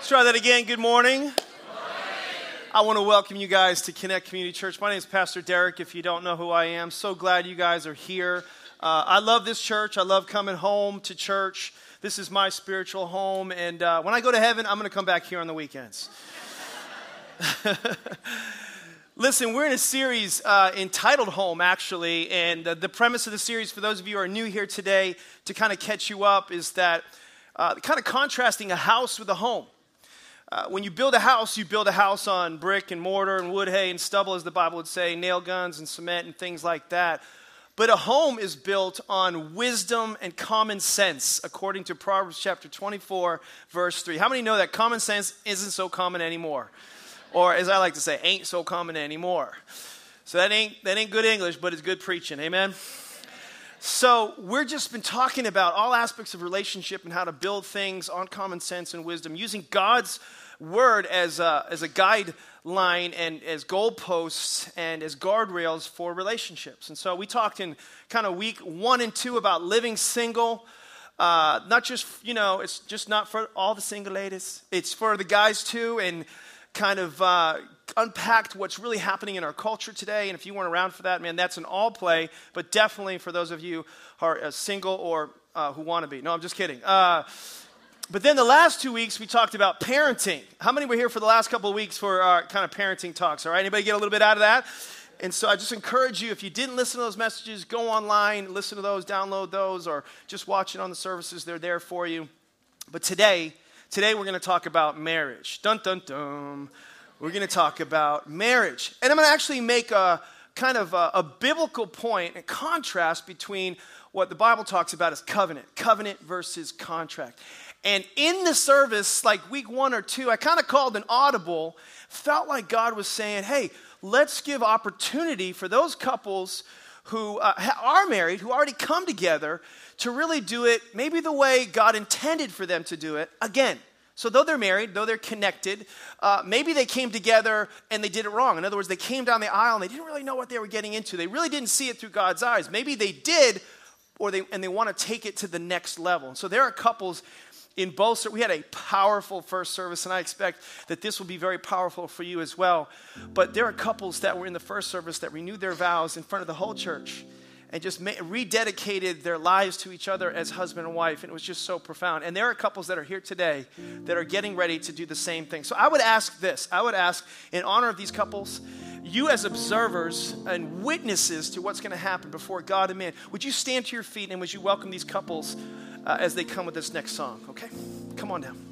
Let's try that again. Good morning. I want to welcome you guys to Connect Community Church. My name is Pastor Deryck. If you don't know who I am, so glad you guys are here. Uh, I love this church. I love coming home to church. This is my spiritual home. And uh, when I go to heaven, I'm going to come back here on the weekends. Listen, we're in a series uh, entitled Home, actually. And the premise of the series, for those of you who are new here today, to kind of catch you up, is that uh, kind of contrasting a house with a home. Uh, when you build a house, you build a house on brick and mortar and wood, hay, and stubble, as the Bible would say, nail guns and cement and things like that. But a home is built on wisdom and common sense, according to Proverbs chapter 24, verse 3. How many know that common sense isn't so common anymore? Or, as I like to say, ain't so common anymore. So that ain't, that ain't good English, but it's good preaching. Amen? So, we're just been talking about all aspects of relationship and how to build things on common sense and wisdom using God's word as a, as a guideline and as goalposts and as guardrails for relationships. And so we talked in kind of week one and two about living single. Uh, not just, you know, it's just not for all the single ladies, it's for the guys too, and kind of uh, unpacked what's really happening in our culture today. And if you weren't around for that, man, that's an all play, but definitely for those of you who are uh, single or uh, who want to be. No, I'm just kidding. But then the last two weeks, we talked about parenting. How many were here for the last couple of weeks for our kind of parenting talks? All right, anybody get a little bit out of that? And so I just encourage you, if you didn't listen to those messages, go online, listen to those, download those, or just watch it on the services. They're there for you. But today, today we're going to talk about marriage. Dun dun dun. We're going to talk about marriage. And I'm going to actually make a kind of a, a biblical point and contrast between what the Bible talks about as covenant, covenant versus contract. And in the service, like week one or two, I kind of called an audible, felt like God was saying, hey, let's give opportunity for those couples who uh, are married, who already come together, to really do it maybe the way God intended for them to do it again. So, though they're married, though they're connected, uh, maybe they came together and they did it wrong. In other words, they came down the aisle and they didn't really know what they were getting into. They really didn't see it through God's eyes. Maybe they did, or they, and they want to take it to the next level. And so, there are couples in both, we had a powerful first service, and I expect that this will be very powerful for you as well. But there are couples that were in the first service that renewed their vows in front of the whole church and just ma- rededicated their lives to each other as husband and wife. And it was just so profound. And there are couples that are here today that are getting ready to do the same thing. So I would ask this I would ask, in honor of these couples, you as observers and witnesses to what's going to happen before God and man, would you stand to your feet and would you welcome these couples? Uh, as they come with this next song, okay? Come on down.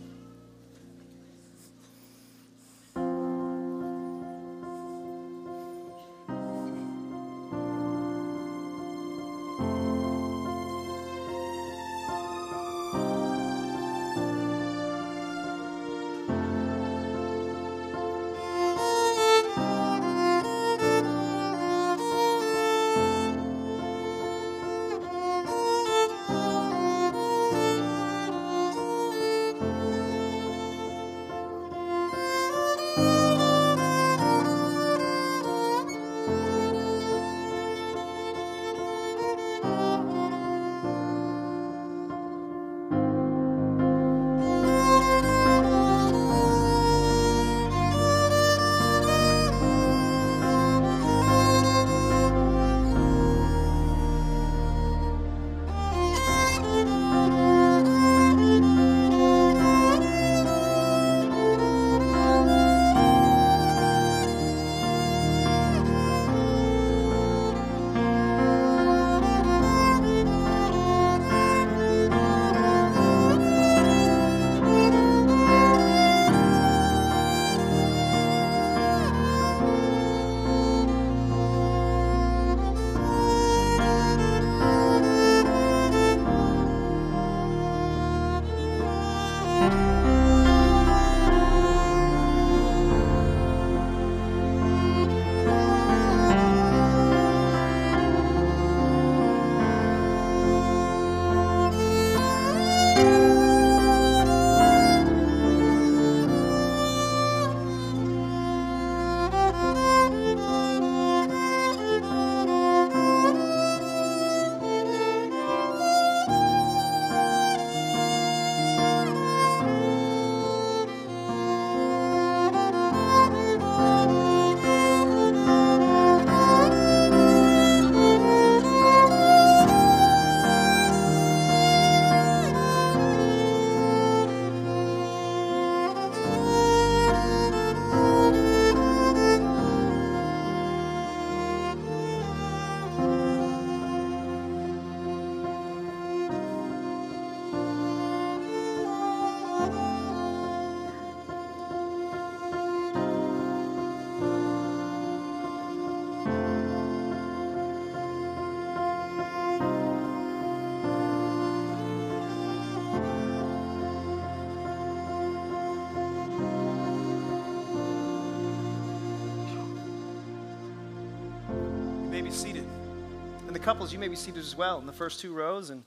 couples, you may be seated as well in the first two rows and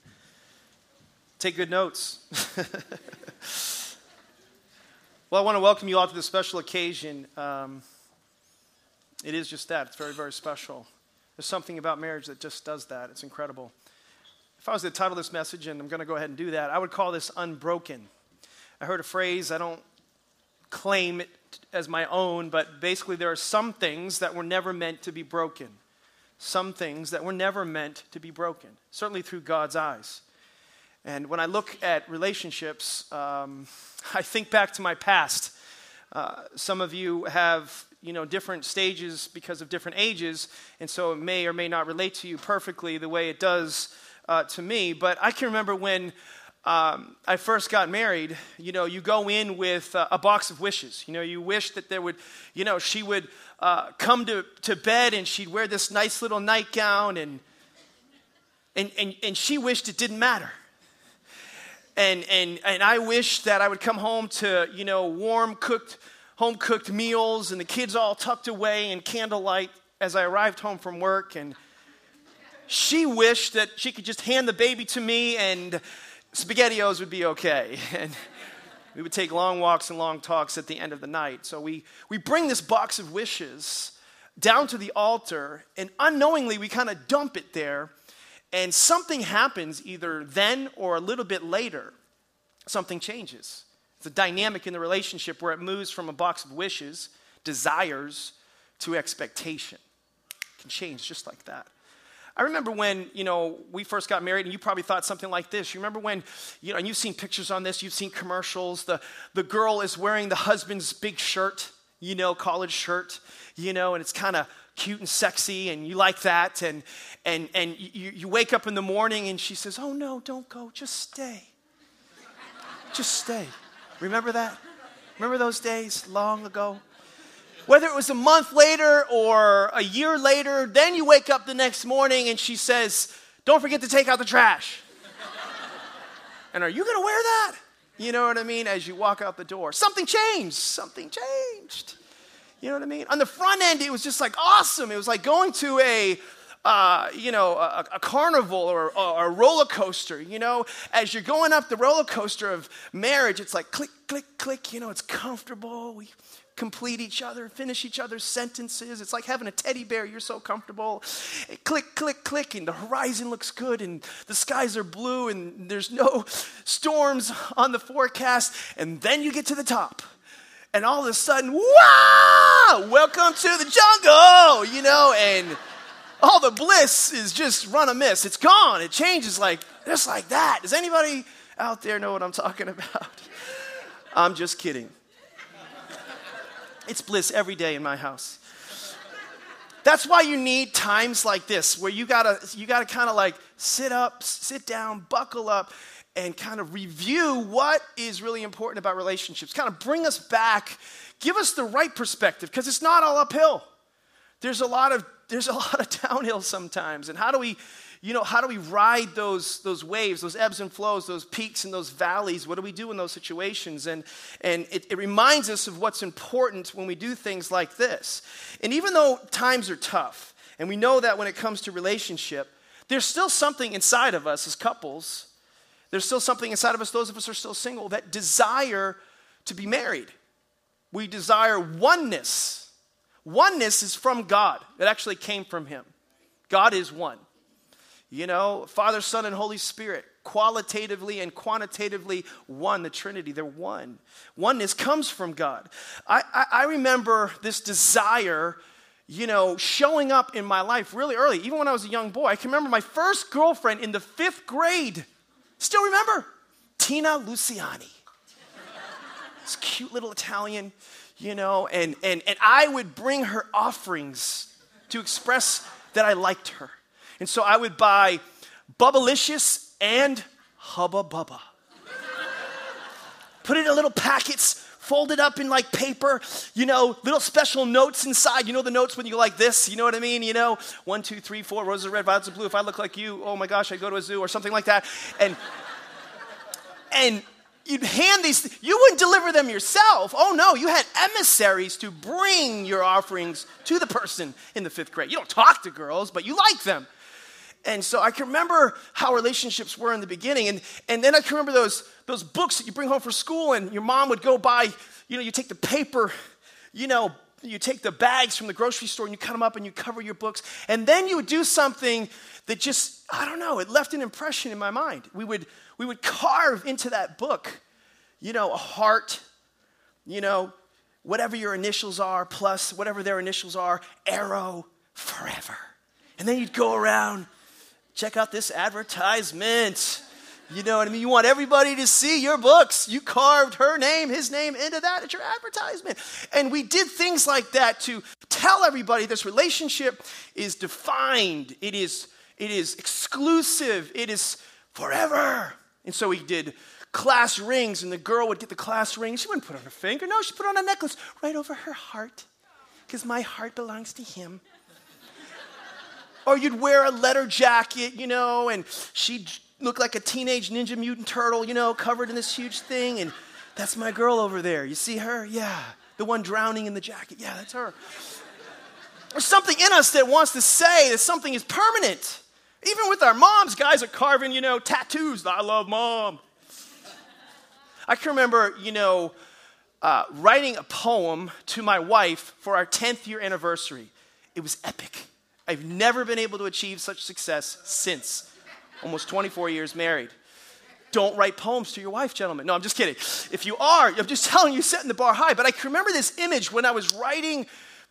take good notes. well, I want to welcome you all to this special occasion. Um, it is just that. It's very, very special. There's something about marriage that just does that. It's incredible. If I was to title this message, and I'm going to go ahead and do that, I would call this Unbroken. I heard a phrase, I don't claim it as my own, but basically, there are some things that were never meant to be broken. Some things that were never meant to be broken, certainly through God's eyes. And when I look at relationships, um, I think back to my past. Uh, some of you have, you know, different stages because of different ages, and so it may or may not relate to you perfectly the way it does uh, to me. But I can remember when um, I first got married, you know, you go in with uh, a box of wishes. You know, you wish that there would, you know, she would uh, come to, to bed and she'd wear this nice little nightgown and, and, and, and she wished it didn't matter. And, and, and I wished that I would come home to, you know, warm cooked, home cooked meals and the kids all tucked away in candlelight as I arrived home from work. And she wished that she could just hand the baby to me and SpaghettiOs would be okay. And we would take long walks and long talks at the end of the night. So we, we bring this box of wishes down to the altar, and unknowingly we kind of dump it there. And something happens either then or a little bit later. Something changes. It's a dynamic in the relationship where it moves from a box of wishes, desires, to expectation. It can change just like that. I remember when, you know, we first got married and you probably thought something like this. You remember when, you know, and you've seen pictures on this, you've seen commercials. The, the girl is wearing the husband's big shirt, you know, college shirt, you know, and it's kind of cute and sexy and you like that. And, and, and you, you wake up in the morning and she says, oh no, don't go, just stay. Just stay. Remember that? Remember those days long ago? Whether it was a month later or a year later, then you wake up the next morning and she says, Don't forget to take out the trash. and are you going to wear that? You know what I mean? As you walk out the door, something changed. Something changed. You know what I mean? On the front end, it was just like awesome. It was like going to a uh, you know, a, a carnival or, or, a roller coaster, you know, as you're going up the roller coaster of marriage, it's like click, click, click, you know, it's comfortable. We complete each other, finish each other's sentences. It's like having a teddy bear. You're so comfortable. Click, click, click, and the horizon looks good, and the skies are blue, and there's no storms on the forecast. And then you get to the top, and all of a sudden, wow! Welcome to the jungle, you know, and all the bliss is just run amiss. It's gone. It changes like just like that. Does anybody out there know what I'm talking about? I'm just kidding. It's bliss every day in my house. That's why you need times like this where you gotta you gotta kind of like sit up, sit down, buckle up, and kind of review what is really important about relationships. Kind of bring us back, give us the right perspective, because it's not all uphill. There's a lot of there's a lot of downhill sometimes. And how do we you know, how do we ride those, those waves, those ebbs and flows, those peaks and those valleys? What do we do in those situations? And, and it, it reminds us of what's important when we do things like this. And even though times are tough, and we know that when it comes to relationship, there's still something inside of us as couples, there's still something inside of us, those of us who are still single, that desire to be married. We desire oneness. Oneness is from God, it actually came from Him. God is one. You know, Father, Son, and Holy Spirit, qualitatively and quantitatively one, the Trinity, they're one. Oneness comes from God. I, I, I remember this desire you know, showing up in my life really early, even when I was a young boy. I can remember my first girlfriend in the fifth grade. Still remember? Tina Luciani. this cute little Italian, you know, and, and, and I would bring her offerings to express that I liked her. And so I would buy Bubblicious and Hubba Bubba. Put it in little packets, fold it up in like paper, you know, little special notes inside. You know the notes when you go like this, you know what I mean? You know, one, two, three, four, roses are red, violets are blue. If I look like you, oh my gosh, I'd go to a zoo or something like that. And and you'd hand these, you wouldn't deliver them yourself. Oh no, you had emissaries to bring your offerings to the person in the fifth grade. You don't talk to girls, but you like them. And so I can remember how relationships were in the beginning. And, and then I can remember those, those books that you bring home from school, and your mom would go buy, you know, you take the paper, you know, you take the bags from the grocery store and you cut them up and you cover your books. And then you would do something that just, I don't know, it left an impression in my mind. We would, we would carve into that book, you know, a heart, you know, whatever your initials are, plus whatever their initials are, arrow forever. And then you'd go around, check out this advertisement. You know what I mean? You want everybody to see your books. You carved her name, his name into that at your advertisement. And we did things like that to tell everybody this relationship is defined, it is, it is exclusive, it is forever. And so we did class rings, and the girl would get the class ring. She wouldn't put on her finger. No, she put on a necklace right over her heart because my heart belongs to him. Or you'd wear a letter jacket, you know, and she'd look like a teenage ninja mutant turtle, you know, covered in this huge thing. And that's my girl over there. You see her? Yeah. The one drowning in the jacket. Yeah, that's her. There's something in us that wants to say that something is permanent. Even with our moms, guys are carving, you know, tattoos. I love mom. I can remember, you know, uh, writing a poem to my wife for our 10th year anniversary. It was epic. I've never been able to achieve such success since almost 24 years married. Don't write poems to your wife, gentlemen. No, I'm just kidding. If you are, I'm just telling you, setting the bar high. But I can remember this image when I was writing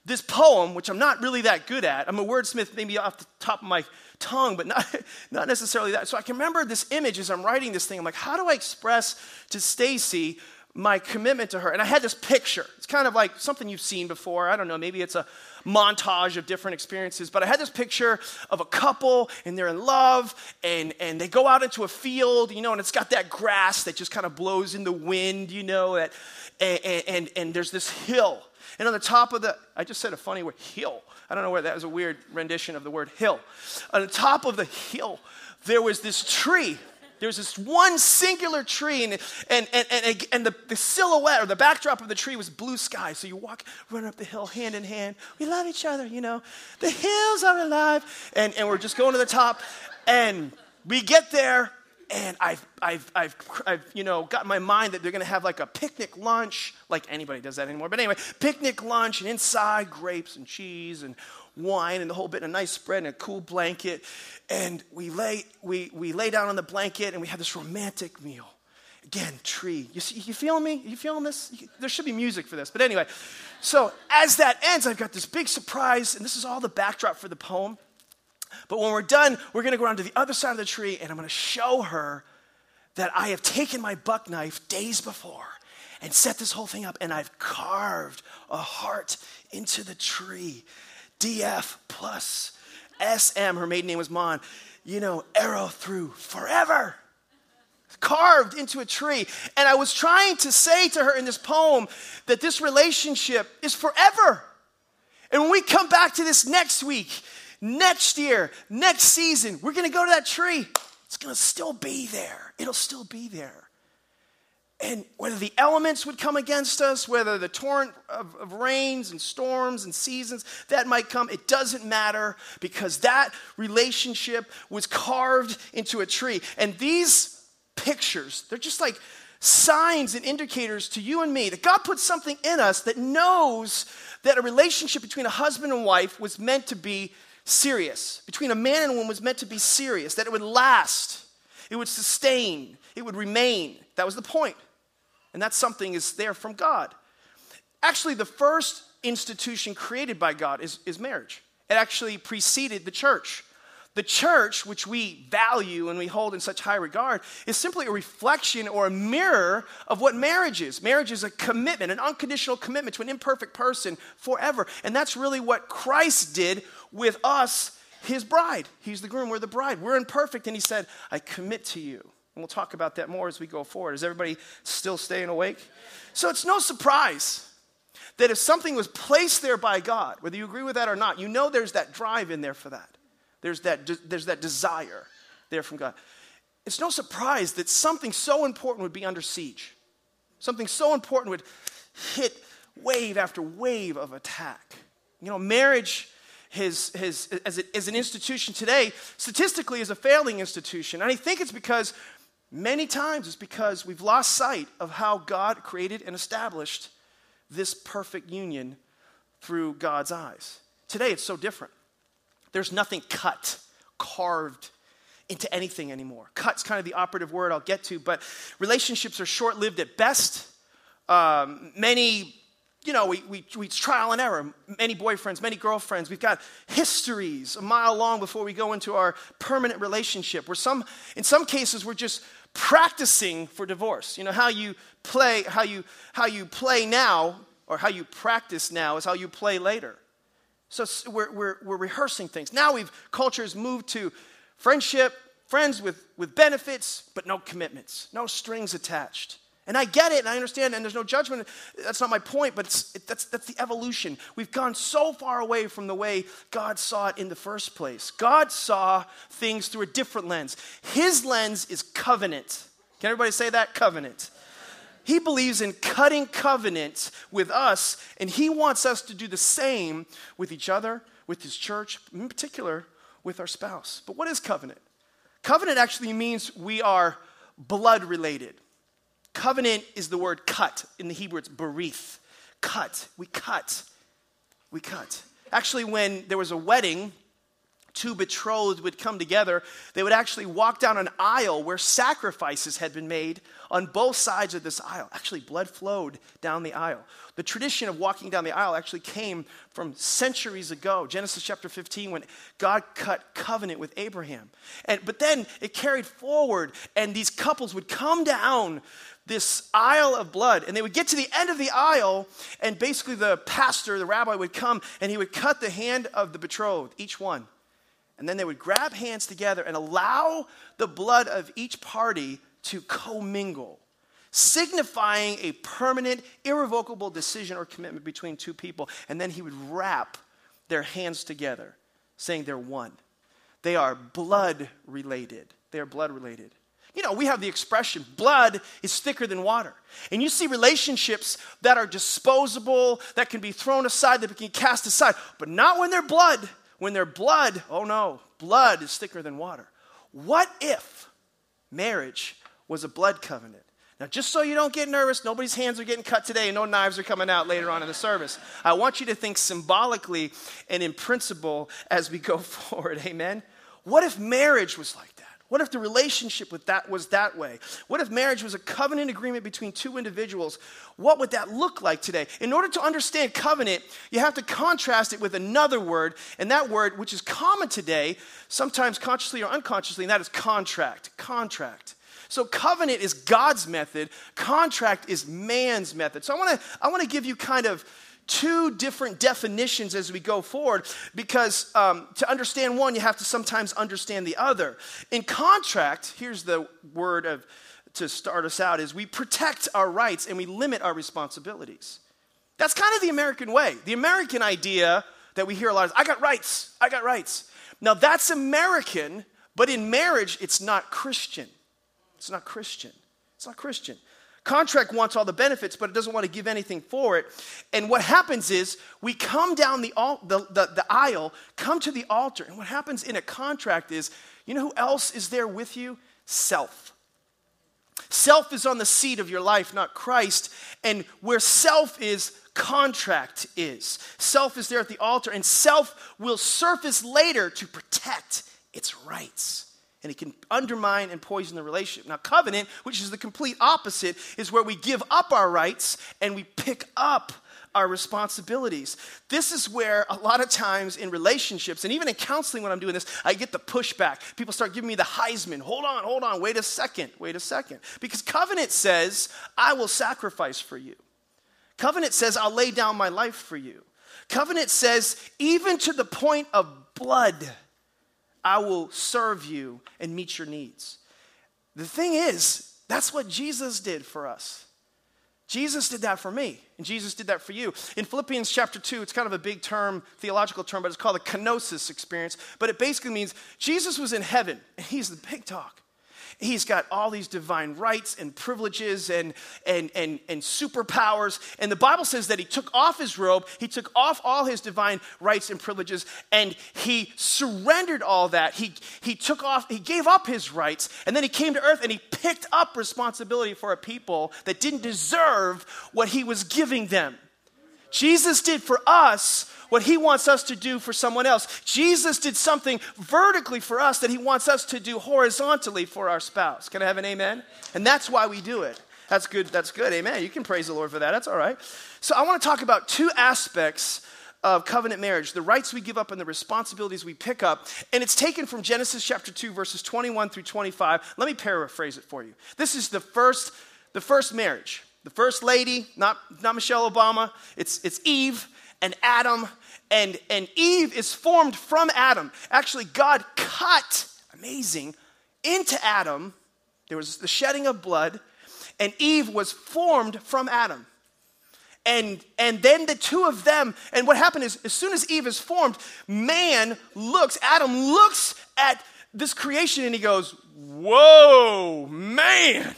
this poem, which I'm not really that good at. I'm a wordsmith, maybe off the top of my tongue, but not, not necessarily that. So I can remember this image as I'm writing this thing. I'm like, how do I express to Stacy my commitment to her? And I had this picture. It's kind of like something you've seen before. I don't know, maybe it's a montage of different experiences, but I had this picture of a couple and they're in love and, and they go out into a field, you know, and it's got that grass that just kind of blows in the wind, you know, that, and, and, and there's this hill and on the top of the, I just said a funny word, hill. I don't know where that was a weird rendition of the word hill. On the top of the hill, there was this tree. There was this one singular tree, and, and, and, and, and the, the silhouette or the backdrop of the tree was blue sky. So you walk, run up the hill hand in hand. We love each other, you know. The hills are alive. And, and we're just going to the top. And we get there, and I've, I've, I've, I've, you know, got in my mind that they're going to have like a picnic lunch, like anybody does that anymore. But anyway, picnic lunch, and inside grapes and cheese and wine and the whole bit, and a nice spread and a cool blanket. And we lay, we, we lay down on the blanket and we have this romantic meal. Again, tree. You, see, you feeling me? You feeling this? There should be music for this. But anyway, so as that ends, I've got this big surprise, and this is all the backdrop for the poem. But when we're done, we're going to go around to the other side of the tree and I'm going to show her that I have taken my buck knife days before and set this whole thing up and I've carved a heart into the tree. DF plus SM, her maiden name was Mon, you know, arrow through forever. Carved into a tree. And I was trying to say to her in this poem that this relationship is forever. And when we come back to this next week, next year, next season, we're going to go to that tree. It's going to still be there. It'll still be there. And whether the elements would come against us, whether the torrent of, of, rains and storms and seasons that might come, it doesn't matter because that relationship was carved into a tree. And these pictures, they're just like signs and indicators to you and me that God put something in us that knows that a relationship between a husband and wife was meant to be serious. Between a man and a woman was meant to be serious, that it would last, it would sustain, it would remain. That was the point. And that something is there from God. Actually, the first institution created by God is, is marriage. It actually preceded the church. The church, which we value and we hold in such high regard, is simply a reflection or a mirror of what marriage is. Marriage is a commitment, an unconditional commitment to an imperfect person forever. And that's really what Christ did with us, his bride. He's the groom, we're the bride. We're imperfect, and he said, I commit to you. And we'll talk about that more as we go forward. Is everybody still staying awake? So it's no surprise that if something was placed there by God, whether you agree with that or not, you know there's that drive in there for that. There's that, there's that desire there from God. It's no surprise that something so important would be under siege. Something so important would hit wave after wave of attack. You know, marriage his, his, as, a, as an institution today, statistically, is a failing institution. And I think it's because many times it's because we've lost sight of how God created and established this perfect union through God's eyes. Today, it's so different. There's nothing cut, carved into anything anymore. Cut's kind of the operative word I'll get to, but relationships are short lived at best. Um, many you know, we, we, we trial and error, many boyfriends, many girlfriends. We've got histories a mile long before we go into our permanent relationship. Where some, in some cases, we're just practicing for divorce. You know, how you play, how you, how you play now, or how you practice now, is how you play later. So we're, we're, we're rehearsing things. Now we've, culture has moved to friendship, friends with, with benefits, but no commitments, no strings attached. And I get it and I understand, and there's no judgment. That's not my point, but it, that's, that's the evolution. We've gone so far away from the way God saw it in the first place. God saw things through a different lens. His lens is covenant. Can everybody say that? Covenant. He believes in cutting covenant with us, and he wants us to do the same with each other, with his church, in particular with our spouse. But what is covenant? Covenant actually means we are blood related. Covenant is the word cut. In the Hebrew, it's berith. Cut. We cut. We cut. Actually, when there was a wedding, two betrothed would come together. They would actually walk down an aisle where sacrifices had been made on both sides of this aisle. Actually, blood flowed down the aisle. The tradition of walking down the aisle actually came from centuries ago, Genesis chapter 15, when God cut covenant with Abraham. And, but then it carried forward, and these couples would come down this aisle of blood. And they would get to the end of the aisle, and basically the pastor, the rabbi, would come and he would cut the hand of the betrothed, each one. And then they would grab hands together and allow the blood of each party to commingle, signifying a permanent, irrevocable decision or commitment between two people. And then he would wrap their hands together, saying they're one. They are blood related. They are blood related. You know, we have the expression blood is thicker than water. And you see relationships that are disposable, that can be thrown aside, that can be cast aside, but not when they're blood. When they're blood, oh no, blood is thicker than water. What if marriage was a blood covenant? Now, just so you don't get nervous, nobody's hands are getting cut today and no knives are coming out later on in the service. I want you to think symbolically and in principle as we go forward. Amen? What if marriage was like that? What if the relationship with that was that way? What if marriage was a covenant agreement between two individuals? What would that look like today? In order to understand covenant, you have to contrast it with another word, and that word, which is common today, sometimes consciously or unconsciously, and that is contract. Contract. So covenant is God's method, contract is man's method. So I want to I want to give you kind of two different definitions as we go forward because um, to understand one, you have to sometimes understand the other. In contract, here's the word of to start us out is we protect our rights and we limit our responsibilities. That's kind of the American way. The American idea that we hear a lot is I got rights, I got rights. Now that's American, but in marriage, it's not Christian. It's not Christian. It's not Christian. Contract wants all the benefits, but it doesn't want to give anything for it. And what happens is we come down the, the, the, the aisle, come to the altar, and what happens in a contract is you know who else is there with you? Self. Self is on the seat of your life, not Christ. And where self is, contract is. Self is there at the altar, and self will surface later to protect its rights and it can undermine and poison the relationship. Now, covenant, which is the complete opposite, is where we give up our rights and we pick up our responsibilities. This is where a lot of times in relationships, and even in counseling when I'm doing this, I get the pushback. People start giving me the Heisman. Hold on, hold on, wait a second, wait a second. Because covenant says, I will sacrifice for you. Covenant says, I'll lay down my life for you. Covenant says, even to the point of blood. I will serve you and meet your needs. The thing is, that's what Jesus did for us. Jesus did that for me, and Jesus did that for you. In Philippians chapter 2, it's kind of a big term, theological term, but it's called the kenosis experience. But it basically means Jesus was in heaven, and he's the big talk. He's got all these divine rights and privileges and, and, and, and superpowers. And the Bible says that he took off his robe, he took off all his divine rights and privileges, and he surrendered all that. He, he took off, he gave up his rights, and then he came to earth and he picked up responsibility for a people that didn't deserve what he was giving them. Jesus did for us what he wants us to do for someone else. Jesus did something vertically for us that he wants us to do horizontally for our spouse. Can I have an amen? And that's why we do it. That's good. That's good. Amen. You can praise the Lord for that. That's all right. So I want to talk about two aspects of covenant marriage the rights we give up and the responsibilities we pick up. And it's taken from Genesis chapter 2, verses 21 through 25. Let me paraphrase it for you. This is the first, the first marriage. The first lady, not, not Michelle Obama, it's, it's Eve and Adam. And, and Eve is formed from Adam. Actually, God cut, amazing, into Adam. There was the shedding of blood, and Eve was formed from Adam. And, and then the two of them, and what happened is, as soon as Eve is formed, man looks, Adam looks at this creation and he goes, Whoa, man.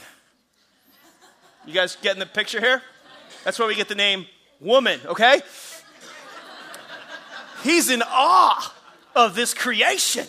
You guys getting the picture here? That's where we get the name woman, okay? He's in awe of this creation.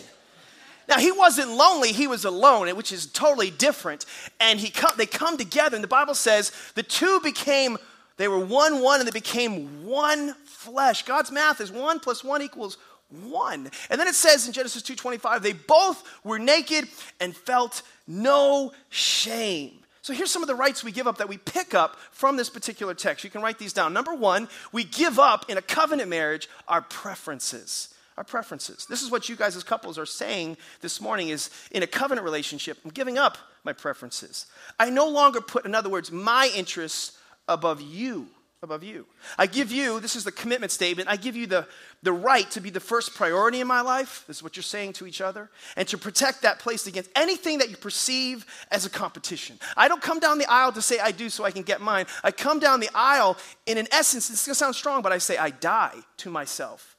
Now, he wasn't lonely, he was alone, which is totally different. And he come, they come together, and the Bible says the two became, they were one, one, and they became one flesh. God's math is one plus one equals one. And then it says in Genesis 2:25, they both were naked and felt no shame. So here's some of the rights we give up that we pick up from this particular text. You can write these down. Number one, we give up in a covenant marriage our preferences. Our preferences. This is what you guys as couples are saying this morning is in a covenant relationship, I'm giving up my preferences. I no longer put, in other words, my interests above you above you. I give you, this is the commitment statement, I give you the, the right to be the first priority in my life. This is what you're saying to each other. And to protect that place against anything that you perceive as a competition. I don't come down the aisle to say I do so I can get mine. I come down the aisle, in an essence, this is to sound strong, but I say I die to myself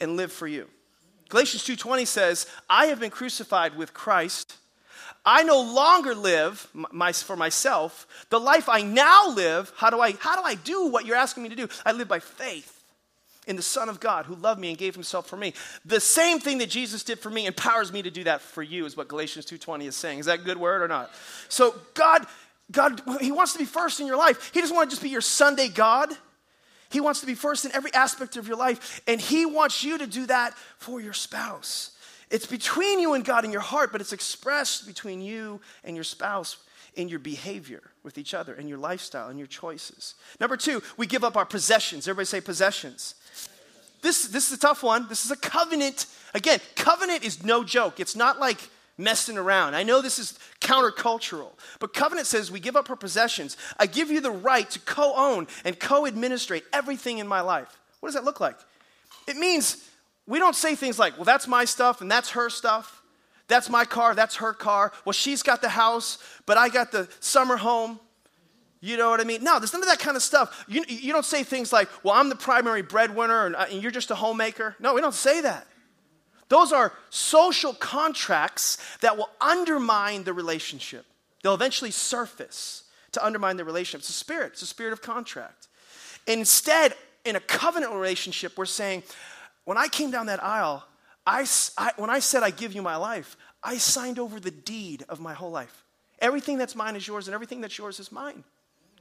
and live for you. Galatians 2:20 says, "I have been crucified with Christ. I no longer live my, for myself. The life I now live, how do I, how do I do what you're asking me to do? I live by faith in the Son of God who loved me and gave himself for me. The same thing that Jesus did for me empowers me to do that for you, is what Galatians 2.20 is saying. Is that a good word or not? So God, God, He wants to be first in your life. He doesn't want to just be your Sunday God. He wants to be first in every aspect of your life, and He wants you to do that for your spouse. It's between you and God in your heart, but it's expressed between you and your spouse in your behavior with each other, in your lifestyle, and your choices. Number two, we give up our possessions. Everybody say possessions. This, this is a tough one. This is a covenant. Again, covenant is no joke. It's not like messing around. I know this is countercultural, but covenant says we give up our possessions. I give you the right to co own and co administrate everything in my life. What does that look like? It means we don't say things like, well, that's my stuff and that's her stuff. That's my car, that's her car. Well, she's got the house, but I got the summer home. You know what I mean? No, there's none of that kind of stuff. You, you don't say things like, well, I'm the primary breadwinner and, uh, and you're just a homemaker. No, we don't say that. Those are social contracts that will undermine the relationship. They'll eventually surface to undermine the relationship. It's a spirit, it's a spirit of contract. instead, in a covenant relationship, we're saying, when I came down that aisle, I, I, when I said I give you my life, I signed over the deed of my whole life. Everything that's mine is yours, and everything that's yours is mine.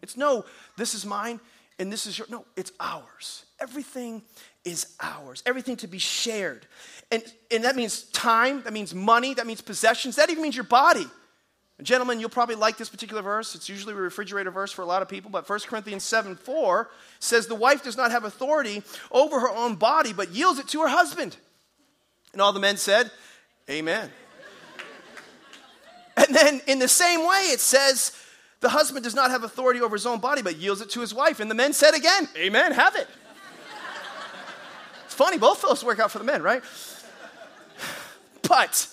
It's no, this is mine and this is yours. No, it's ours. Everything is ours. Everything to be shared. And, and that means time, that means money, that means possessions, that even means your body. Gentlemen, you'll probably like this particular verse. It's usually a refrigerator verse for a lot of people, but 1 Corinthians 7 4 says, The wife does not have authority over her own body, but yields it to her husband. And all the men said, Amen. and then in the same way, it says, The husband does not have authority over his own body, but yields it to his wife. And the men said again, Amen, have it. it's funny, both those work out for the men, right? But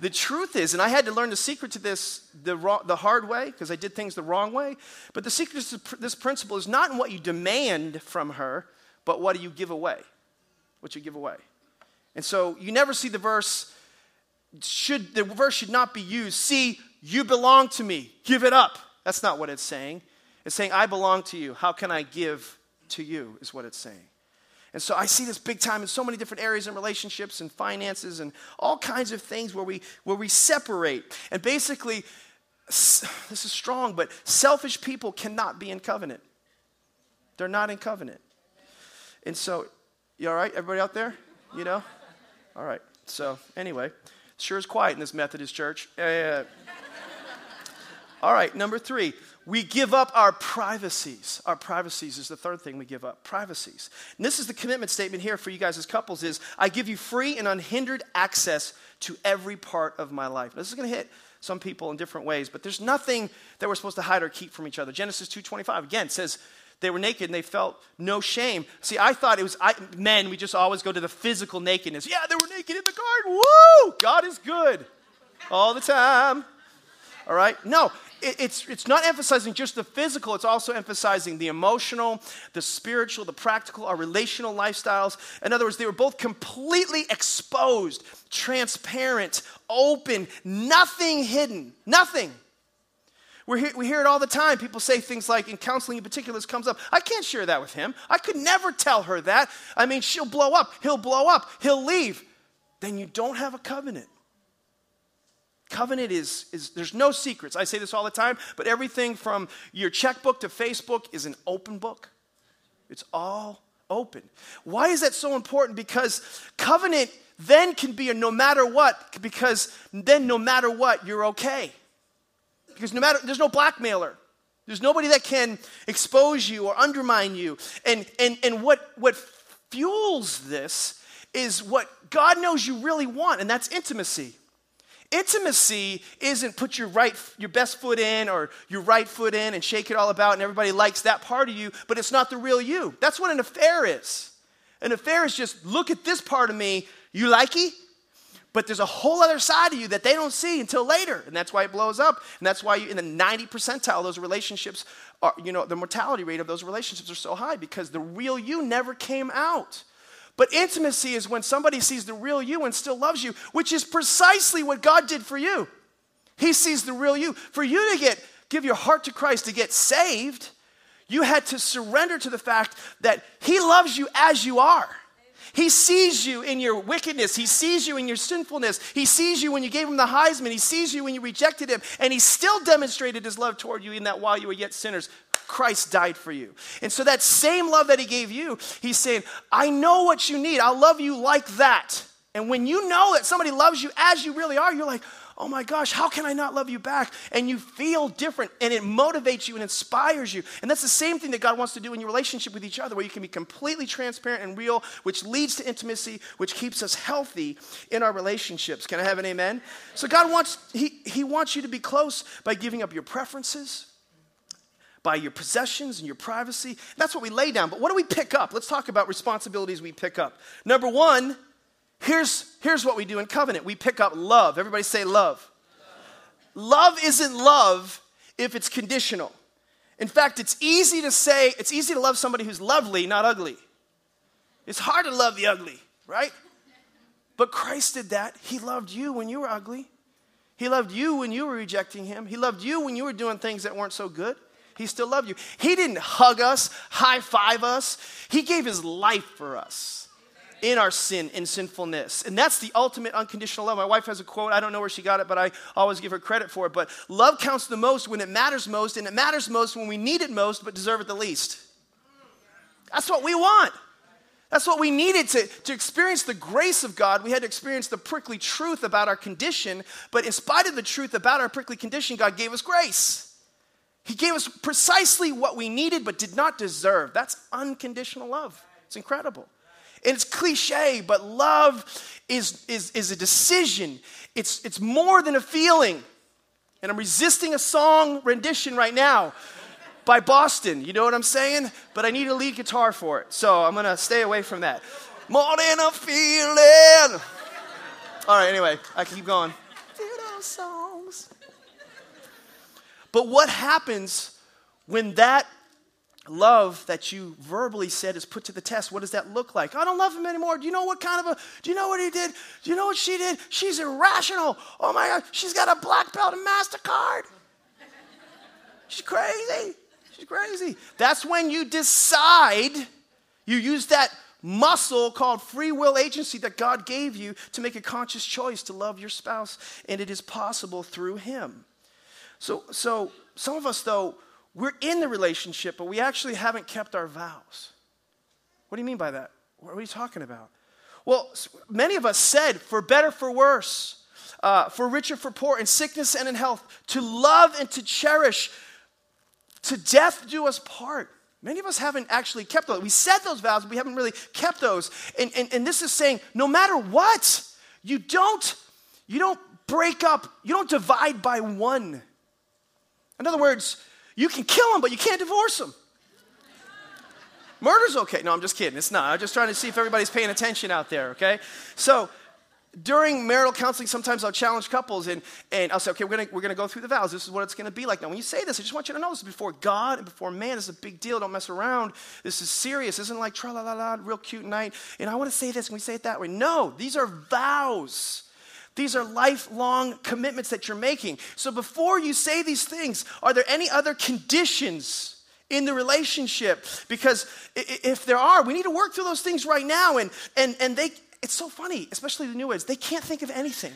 the truth is, and I had to learn the secret to this the, wrong, the hard way because I did things the wrong way, but the secret to this principle is not in what you demand from her, but what do you give away? What you give away. And so you never see the verse, should the verse should not be used, see, you belong to me, give it up. That's not what it's saying. It's saying, I belong to you. How can I give to you, is what it's saying. And so I see this big time in so many different areas in relationships and finances and all kinds of things where we, where we separate. And basically, this is strong, but selfish people cannot be in covenant. They're not in covenant. And so, you all right? Everybody out there? You know? All right. So, anyway, sure is quiet in this Methodist church. Yeah. All right, number three, we give up our privacies. Our privacies is the third thing we give up. Privacies. And this is the commitment statement here for you guys as couples is I give you free and unhindered access to every part of my life. This is going to hit some people in different ways, but there's nothing that we're supposed to hide or keep from each other. Genesis 2:25 again says they were naked and they felt no shame. See, I thought it was I, men, we just always go to the physical nakedness. Yeah, they were naked in the garden. Woo! God is good all the time. All right? No, it's, it's not emphasizing just the physical, it's also emphasizing the emotional, the spiritual, the practical, our relational lifestyles. In other words, they were both completely exposed, transparent, open, nothing hidden, nothing. we we hear it all the time. People say things like, in counseling in particular, this comes up. I can't share that with him. I could never tell her that. I mean, she'll blow up, he'll blow up, he'll leave. Then you don't have a covenant. Covenant is, is, there's no secrets. I say this all the time, but everything from your checkbook to Facebook is an open book. It's all open. Why is that so important? Because covenant then can be a no matter what, because then no matter what, you're okay. Because no matter, there's no blackmailer. There's nobody that can expose you or undermine you. And, and, and what, what fuels this is what God knows you really want, and that's intimacy. Intimacy isn't put your right your best foot in or your right foot in and shake it all about and everybody likes that part of you, but it's not the real you. That's what an affair is. An affair is just look at this part of me, you like it, but there's a whole other side of you that they don't see until later, and that's why it blows up. And that's why you, in the 90 percentile, those relationships are, you know, the mortality rate of those relationships are so high because the real you never came out. But intimacy is when somebody sees the real you and still loves you, which is precisely what God did for you. He sees the real you. For you to get give your heart to Christ to get saved, you had to surrender to the fact that he loves you as you are. He sees you in your wickedness. He sees you in your sinfulness. He sees you when you gave him the Heisman. He sees you when you rejected him. And he still demonstrated his love toward you in that while you were yet sinners, Christ died for you. And so that same love that he gave you, he's saying, I know what you need. I'll love you like that. And when you know that somebody loves you as you really are, you're like, oh my gosh, how can I not love you back? And you feel different and it motivates you and inspires you. And that's the same thing that God wants to do in your relationship with each other, where you can be completely transparent and real, which leads to intimacy, which keeps us healthy in our relationships. Can I have an amen? So God wants, He, he wants you to be close by giving up your preferences by your possessions and your privacy. That's what we lay down. But what do we pick up? Let's talk about responsibilities we pick up. Number one, here's, here's what we do in covenant we pick up love. Everybody say love. Love, love isn't love if it's conditional. In fact, it's easy to say, it's easy to love somebody who's lovely, not ugly. It's hard to love the ugly, right? But Christ did that. He loved you when you were ugly. He loved you when you were rejecting him. He loved you when you were doing things that weren't so good. He still loved you. He didn't hug us, high five us. He gave his life for us in our sin and sinfulness. And that's the ultimate unconditional love. My wife has a quote. I don't know where she got it, but I always give her credit for it. But love counts the most when it matters most, and it matters most when we need it most, but deserve it the least. That's what we want. That's what we needed to, to experience the grace of God. We had to experience the prickly truth about our condition. But in spite of the truth about our prickly condition, God gave us grace. He gave us precisely what we needed but did not deserve. That's unconditional love. It's incredible. And it's cliche, but love is, is, is a decision. It's, it's more than a feeling. And I'm resisting a song rendition right now by Boston. You know what I'm saying? But I need a lead guitar for it. So I'm going to stay away from that. More than a feeling. All right, anyway, I keep going. songs. But what happens when that love that you verbally said is put to the test. What does that look like? I don't love him anymore. Do you know what kind of a, do you know what he did? Do you know what she did? She's irrational. Oh my God, she's got a black belt and MasterCard. She's crazy. She's crazy. That's when you decide, you use that muscle called free will agency that God gave you to make a conscious choice to love your spouse, and it is possible through Him. So, so some of us, though, we're in the relationship, but we actually haven't kept our vows. What do you mean by that? What are you talking about? Well, many of us said, for better, for worse, uh, for richer, for poor, in sickness and in health, to love and to cherish, to death do us part. Many of us haven't actually kept those. We said those vows, but we haven't really kept those. And, and, and this is saying, no matter what, you don't, you don't break up, you don't divide by one. In other words, you can kill them, but you can't divorce them. Murder's okay. No, I'm just kidding. It's not. I'm just trying to see if everybody's paying attention out there, okay? So, during marital counseling, sometimes I'll challenge couples and, and I'll say, okay, we're gonna, we're gonna go through the vows. This is what it's gonna be like. Now, when you say this, I just want you to know this is before God and before man. This is a big deal. Don't mess around. This is serious. This isn't like tra la la la, real cute night. And I wanna say this, and we say it that way. No, these are vows. These are lifelong commitments that you're making. So before you say these things, are there any other conditions? in the relationship because if there are we need to work through those things right now and and and they it's so funny, especially the new ones. They can't think of anything.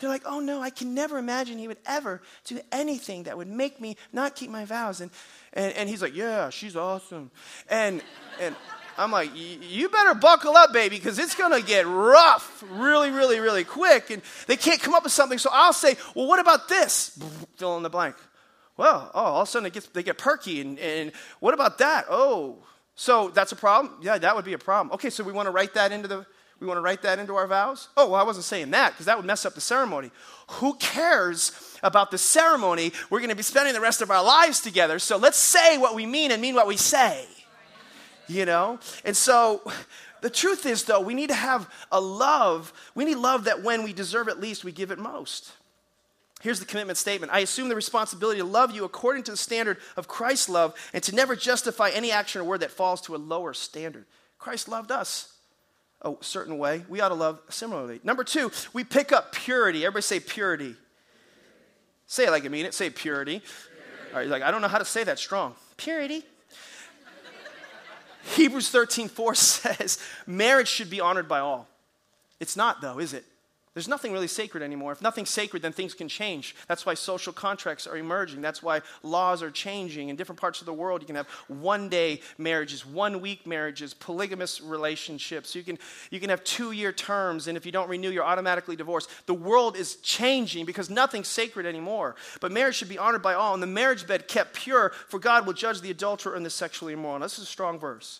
They're like, oh no, I can never imagine he would ever do anything that would make me not keep my vows. And, and, and he's like, yeah, she's awesome. And, and I'm like, you better buckle up, baby, because it's going to get rough really, really, really quick. And they can't come up with something. So I'll say, well, what about this? Fill in the blank. Well, oh, all of a sudden gets, they get perky. And, and what about that? Oh, so that's a problem? Yeah, that would be a problem. Okay, so we want to write that into the we want to write that into our vows? Oh, well, I wasn't saying that because that would mess up the ceremony. Who cares about the ceremony? We're going to be spending the rest of our lives together. So let's say what we mean and mean what we say. You know? And so the truth is, though, we need to have a love. We need love that when we deserve it least, we give it most. Here's the commitment statement I assume the responsibility to love you according to the standard of Christ's love and to never justify any action or word that falls to a lower standard. Christ loved us a certain way, we ought to love similarly. Number two, we pick up purity. Everybody say purity. Say it like you mean it. Say purity. purity. All right, like, I don't know how to say that strong. Purity. Hebrews 13, 4 says, marriage should be honored by all. It's not, though, is it? There's nothing really sacred anymore. If nothing's sacred, then things can change. That's why social contracts are emerging. That's why laws are changing. In different parts of the world, you can have one day marriages, one week marriages, polygamous relationships. You can, you can have two year terms, and if you don't renew, you're automatically divorced. The world is changing because nothing's sacred anymore. But marriage should be honored by all, and the marriage bed kept pure, for God will judge the adulterer and the sexually immoral. Now, this is a strong verse.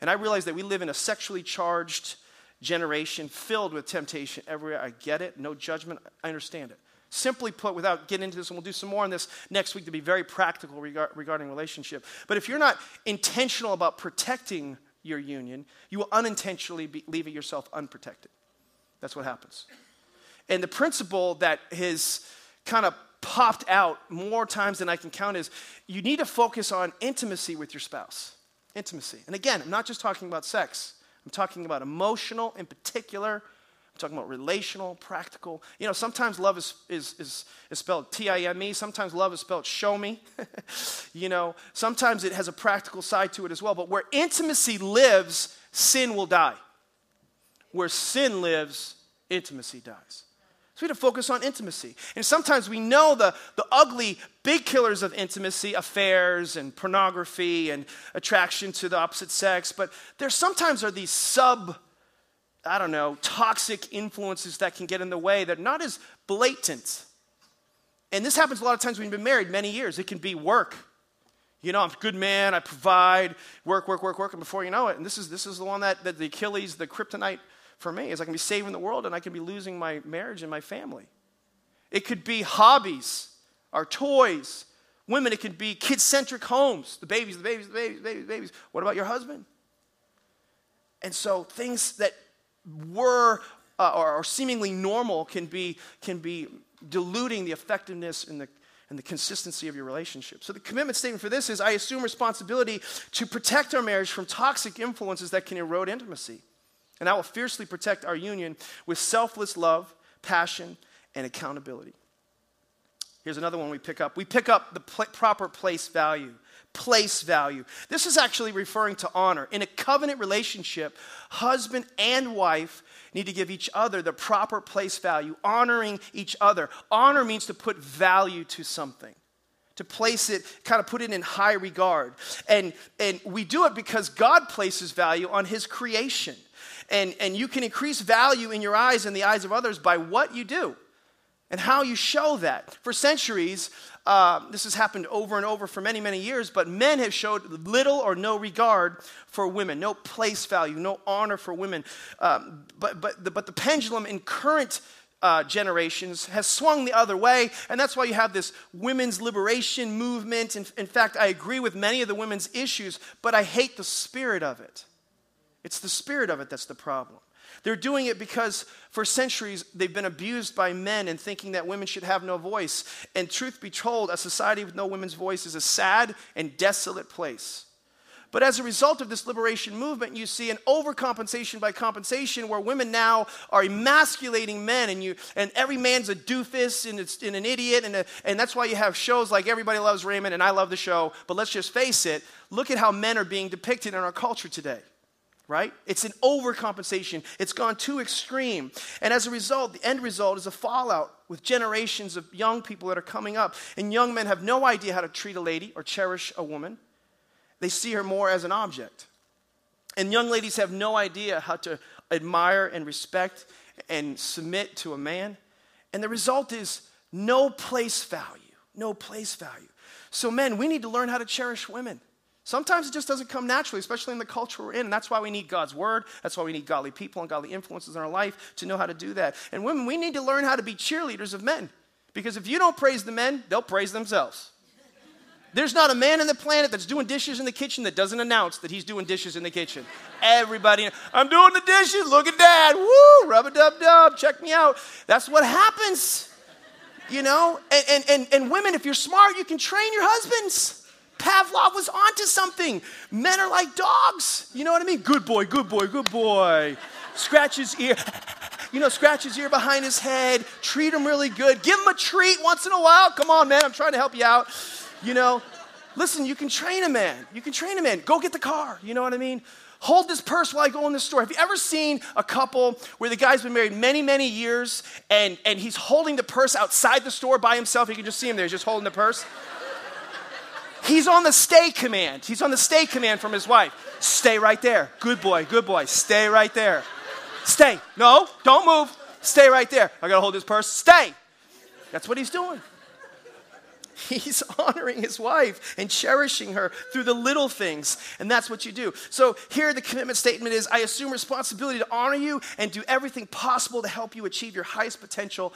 And I realize that we live in a sexually charged generation filled with temptation everywhere. I get it, no judgment, I understand it. Simply put, without getting into this, and we'll do some more on this next week to be very practical regard, regarding relationship. But if you're not intentional about protecting your union, you will unintentionally be leaving yourself unprotected. That's what happens. And the principle that has kind of popped out more times than I can count is you need to focus on intimacy with your spouse. Intimacy. And again, I'm not just talking about sex. I'm talking about emotional in particular. I'm talking about relational, practical. You know, sometimes love is, is, is, is spelled T I M E, sometimes love is spelled show me. you know, sometimes it has a practical side to it as well. But where intimacy lives, sin will die. Where sin lives, intimacy dies. We have to focus on intimacy. And sometimes we know the, the ugly, big killers of intimacy, affairs and pornography and attraction to the opposite sex, but there sometimes are these sub, I don't know, toxic influences that can get in the way that are not as blatant. And this happens a lot of times when you've been married many years. It can be work. You know, I'm a good man, I provide, work, work, work, work, and before you know it, and this is, this is the one that, that the Achilles, the kryptonite for me is I can be saving the world and I can be losing my marriage and my family. It could be hobbies, our toys, women, it could be kid centric homes, the babies, the babies, the babies, the babies, the babies. What about your husband? And so things that were uh, or, or seemingly normal can be, can be diluting the effectiveness and the, and the consistency of your relationship. So, the commitment statement for this is I assume responsibility to protect our marriage from toxic influences that can erode intimacy. And I will fiercely protect our union with selfless love, passion, and accountability. Here's another one we pick up. We pick up the pl- proper place value. Place value. This is actually referring to honor. In a covenant relationship, husband and wife need to give each other the proper place value, honoring each other. Honor means to put value to something to place it, kind of put it in high regard. And, and we do it because God places value on His creation. And, and you can increase value in your eyes and the eyes of others by what you do and how you show that. For centuries, uh, this has happened over and over for many, many years, but men have showed little or no regard for women, no place value, no honor for women. Um, but, but, the, but the pendulum in current uh, generations has swung the other way, and that's why you have this women's liberation movement. In, in fact, I agree with many of the women's issues, but I hate the spirit of it. It's the spirit of it that's the problem. They're doing it because for centuries they've been abused by men and thinking that women should have no voice. And truth be told, a society with no women's voice is a sad and desolate place. But as a result of this liberation movement, you see an overcompensation by compensation where women now are emasculating men, and, you, and every man's a doofus and, it's, and an idiot. And, a, and that's why you have shows like Everybody Loves Raymond, and I love the show. But let's just face it look at how men are being depicted in our culture today right? It's an overcompensation. It's gone too extreme. And as a result, the end result is a fallout with generations of young people that are coming up. And young men have no idea how to treat a lady or cherish a woman, they see her more as an object. And young ladies have no idea how to admire and respect and submit to a man. And the result is no place value. No place value. So, men, we need to learn how to cherish women. Sometimes it just doesn't come naturally, especially in the culture we're in. And that's why we need God's word. That's why we need godly people and godly influences in our life to know how to do that. And women, we need to learn how to be cheerleaders of men. Because if you don't praise the men, they'll praise themselves. There's not a man on the planet that's doing dishes in the kitchen that doesn't announce that he's doing dishes in the kitchen. Everybody, I'm doing the dishes. Look at that. Woo, rub a dub dub. Check me out. That's what happens. You know? And, and, and, and women, if you're smart, you can train your husbands. Pavlov was onto something. Men are like dogs. You know what I mean? Good boy, good boy, good boy. Scratch his ear. You know, scratch his ear behind his head. Treat him really good. Give him a treat once in a while. Come on, man. I'm trying to help you out. You know, listen, you can train a man. You can train a man. Go get the car. You know what I mean? Hold this purse while I go in the store. Have you ever seen a couple where the guy's been married many, many years and, and he's holding the purse outside the store by himself? You can just see him there, he's just holding the purse. He's on the stay command. He's on the stay command from his wife. Stay right there. Good boy, good boy. Stay right there. Stay. No, don't move. Stay right there. I gotta hold his purse. Stay. That's what he's doing. He's honoring his wife and cherishing her through the little things. And that's what you do. So here the commitment statement is I assume responsibility to honor you and do everything possible to help you achieve your highest potential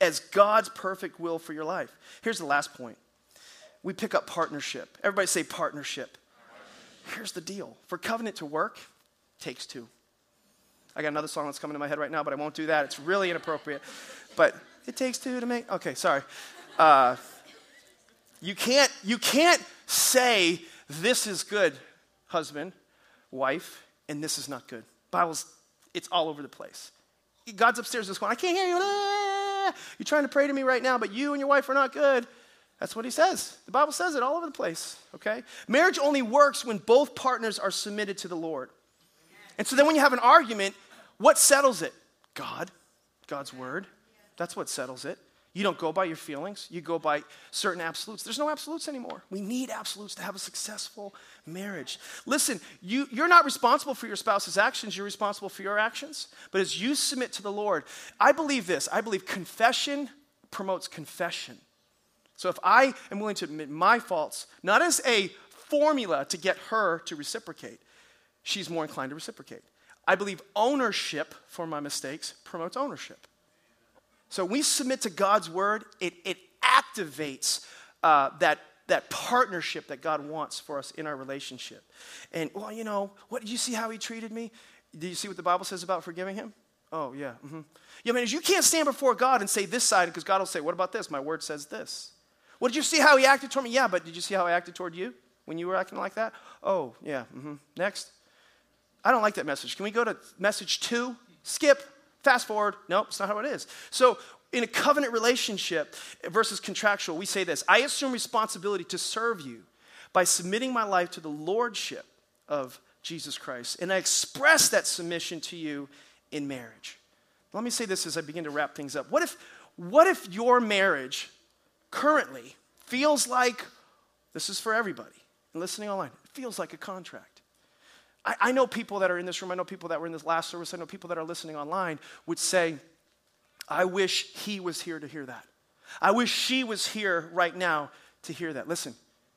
as God's perfect will for your life. Here's the last point we pick up partnership. Everybody say partnership. Here's the deal for covenant to work, takes two. I got another song that's coming to my head right now, but I won't do that. It's really inappropriate. But it takes two to make. Okay, sorry. Uh, you can't you can't say this is good, husband, wife, and this is not good. Bible's it's all over the place. God's upstairs just going, I can't hear you. You're trying to pray to me right now, but you and your wife are not good. That's what he says. The Bible says it all over the place, okay? Marriage only works when both partners are submitted to the Lord. And so then when you have an argument, what settles it? God, God's word. That's what settles it. You don't go by your feelings, you go by certain absolutes. There's no absolutes anymore. We need absolutes to have a successful marriage. Listen, you, you're not responsible for your spouse's actions, you're responsible for your actions. But as you submit to the Lord, I believe this I believe confession promotes confession. So if I am willing to admit my faults, not as a formula to get her to reciprocate, she's more inclined to reciprocate. I believe ownership for my mistakes promotes ownership. So we submit to God's word, it, it activates uh, that, that partnership that God wants for us in our relationship. And, well, you know, what did you see how he treated me? Did you see what the Bible says about forgiving him? Oh, yeah. Mm-hmm. Yeah, man, you can't stand before God and say this side because God will say, what about this? My word says this. Well, did you see how he acted toward me? Yeah, but did you see how I acted toward you when you were acting like that? Oh, yeah. Mm-hmm. Next. I don't like that message. Can we go to message two? Skip. Fast forward. Nope, it's not how it is. So, in a covenant relationship versus contractual, we say this I assume responsibility to serve you by submitting my life to the lordship of Jesus Christ. And I express that submission to you in marriage. Let me say this as I begin to wrap things up. What if, what if your marriage currently feels like this is for everybody and listening online? It feels like a contract. I, I know people that are in this room, I know people that were in this last service, I know people that are listening online would say, I wish he was here to hear that. I wish she was here right now to hear that. Listen,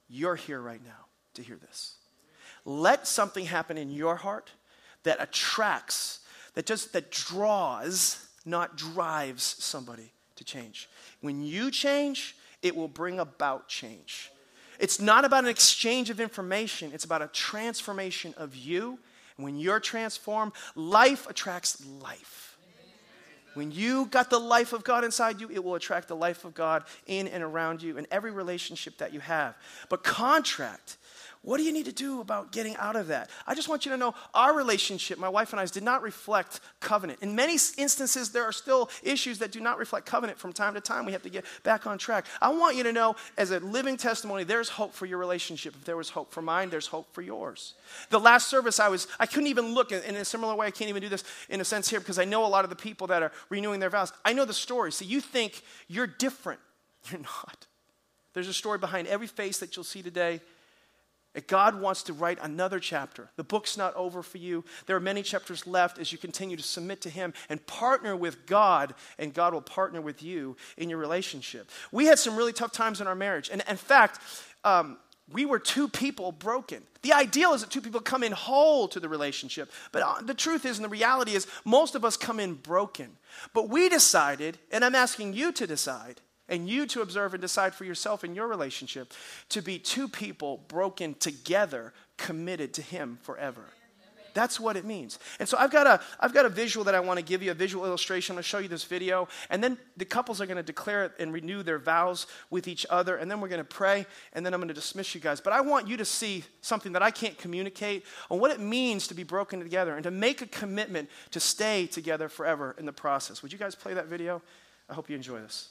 you're here right now to hear this. Let something happen in your heart that attracts, that just that draws, not drives somebody to change. When you change, it will bring about change. It's not about an exchange of information, it's about a transformation of you. And when you're transformed, life attracts life. When you got the life of God inside you, it will attract the life of God in and around you in every relationship that you have. But contract what do you need to do about getting out of that? I just want you to know our relationship, my wife and I's, did not reflect covenant. In many instances, there are still issues that do not reflect covenant from time to time. We have to get back on track. I want you to know, as a living testimony, there's hope for your relationship. If there was hope for mine, there's hope for yours. The last service, I was, I couldn't even look in, in a similar way. I can't even do this in a sense here because I know a lot of the people that are renewing their vows. I know the story. So you think you're different. You're not. There's a story behind every face that you'll see today God wants to write another chapter. The book's not over for you. There are many chapters left as you continue to submit to Him and partner with God, and God will partner with you in your relationship. We had some really tough times in our marriage. And in fact, um, we were two people broken. The ideal is that two people come in whole to the relationship. But uh, the truth is, and the reality is, most of us come in broken. But we decided, and I'm asking you to decide, and you to observe and decide for yourself in your relationship to be two people broken together, committed to Him forever. That's what it means. And so I've got a, I've got a visual that I want to give you, a visual illustration. I'm going to show you this video. And then the couples are going to declare and renew their vows with each other. And then we're going to pray. And then I'm going to dismiss you guys. But I want you to see something that I can't communicate on what it means to be broken together and to make a commitment to stay together forever in the process. Would you guys play that video? I hope you enjoy this.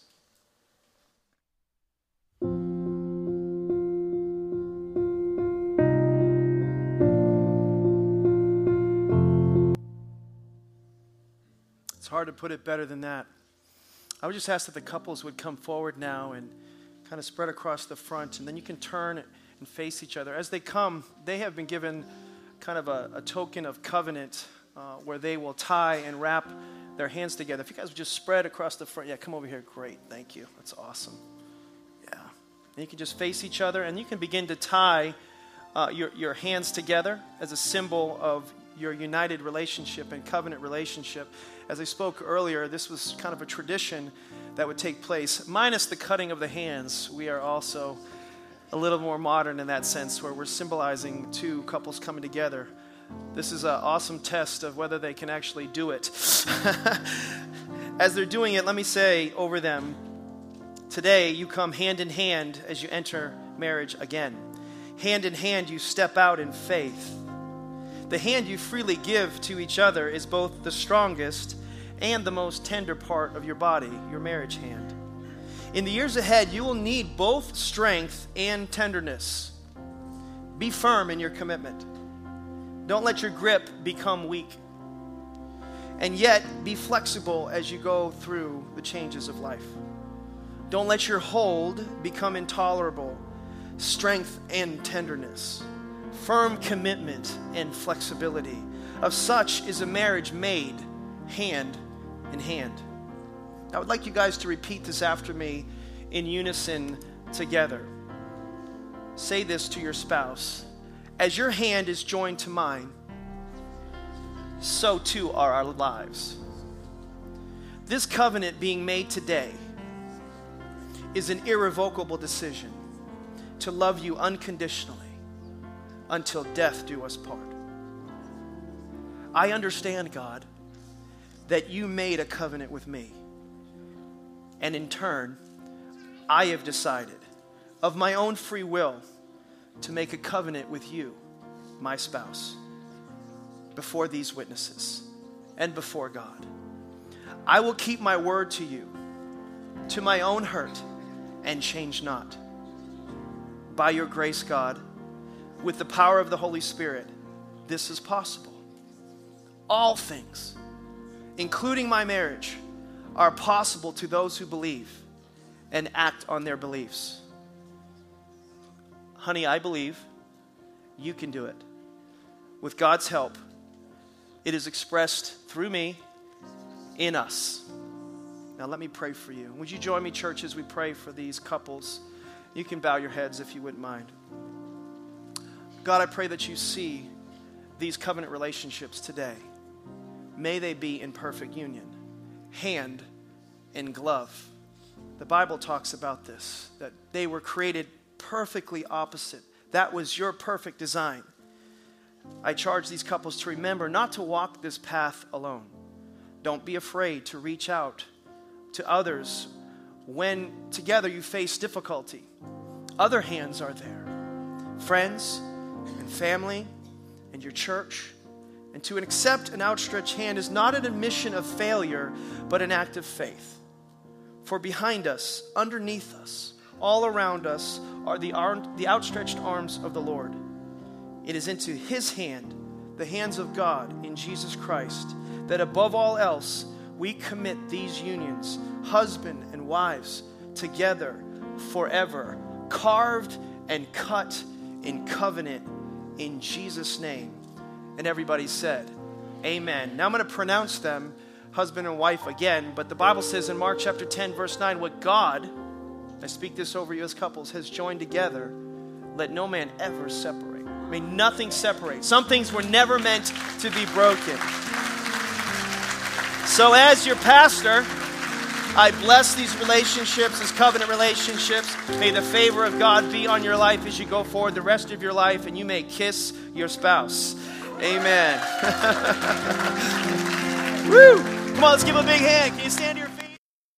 Hard to put it better than that. I would just ask that the couples would come forward now and kind of spread across the front, and then you can turn and face each other. As they come, they have been given kind of a, a token of covenant uh, where they will tie and wrap their hands together. If you guys would just spread across the front, yeah, come over here. Great, thank you. That's awesome. Yeah. And you can just face each other, and you can begin to tie uh, your, your hands together as a symbol of your united relationship and covenant relationship. As I spoke earlier, this was kind of a tradition that would take place, minus the cutting of the hands. We are also a little more modern in that sense, where we're symbolizing two couples coming together. This is an awesome test of whether they can actually do it. as they're doing it, let me say over them today, you come hand in hand as you enter marriage again. Hand in hand, you step out in faith the hand you freely give to each other is both the strongest and the most tender part of your body, your marriage hand. In the years ahead, you will need both strength and tenderness. Be firm in your commitment. Don't let your grip become weak. And yet, be flexible as you go through the changes of life. Don't let your hold become intolerable. Strength and tenderness firm commitment and flexibility. Of such is a marriage made hand in hand. I would like you guys to repeat this after me in unison together. Say this to your spouse As your hand is joined to mine, so too are our lives. This covenant being made today is an irrevocable decision to love you unconditionally until death do us part. I understand, God, that you made a covenant with me. And in turn, I have decided of my own free will to make a covenant with you, my spouse, before these witnesses and before God. I will keep my word to you, to my own hurt, and change not. By your grace, God, with the power of the Holy Spirit, this is possible. All things, including my marriage, are possible to those who believe and act on their beliefs. Honey, I believe you can do it. With God's help, it is expressed through me in us. Now, let me pray for you. Would you join me, church, as we pray for these couples? You can bow your heads if you wouldn't mind. God, I pray that you see these covenant relationships today. May they be in perfect union, hand in glove. The Bible talks about this, that they were created perfectly opposite. That was your perfect design. I charge these couples to remember not to walk this path alone. Don't be afraid to reach out to others when together you face difficulty. Other hands are there friends and family and your church. And to accept an outstretched hand is not an admission of failure, but an act of faith. For behind us, underneath us, all around us are the, the outstretched arms of the Lord. It is into His hand, the hands of God in Jesus Christ, that above all else we commit these unions, husband and wives, together forever, carved and cut in covenant in Jesus' name. And everybody said, Amen. Now I'm going to pronounce them husband and wife again, but the Bible says in Mark chapter 10, verse 9, what God I speak this over you as couples, has joined together, let no man ever separate. May nothing separate. Some things were never meant to be broken. So, as your pastor, I bless these relationships, these covenant relationships. May the favor of God be on your life as you go forward the rest of your life, and you may kiss your spouse. Amen. Woo! Come on, let's give a big hand. Can you stand here?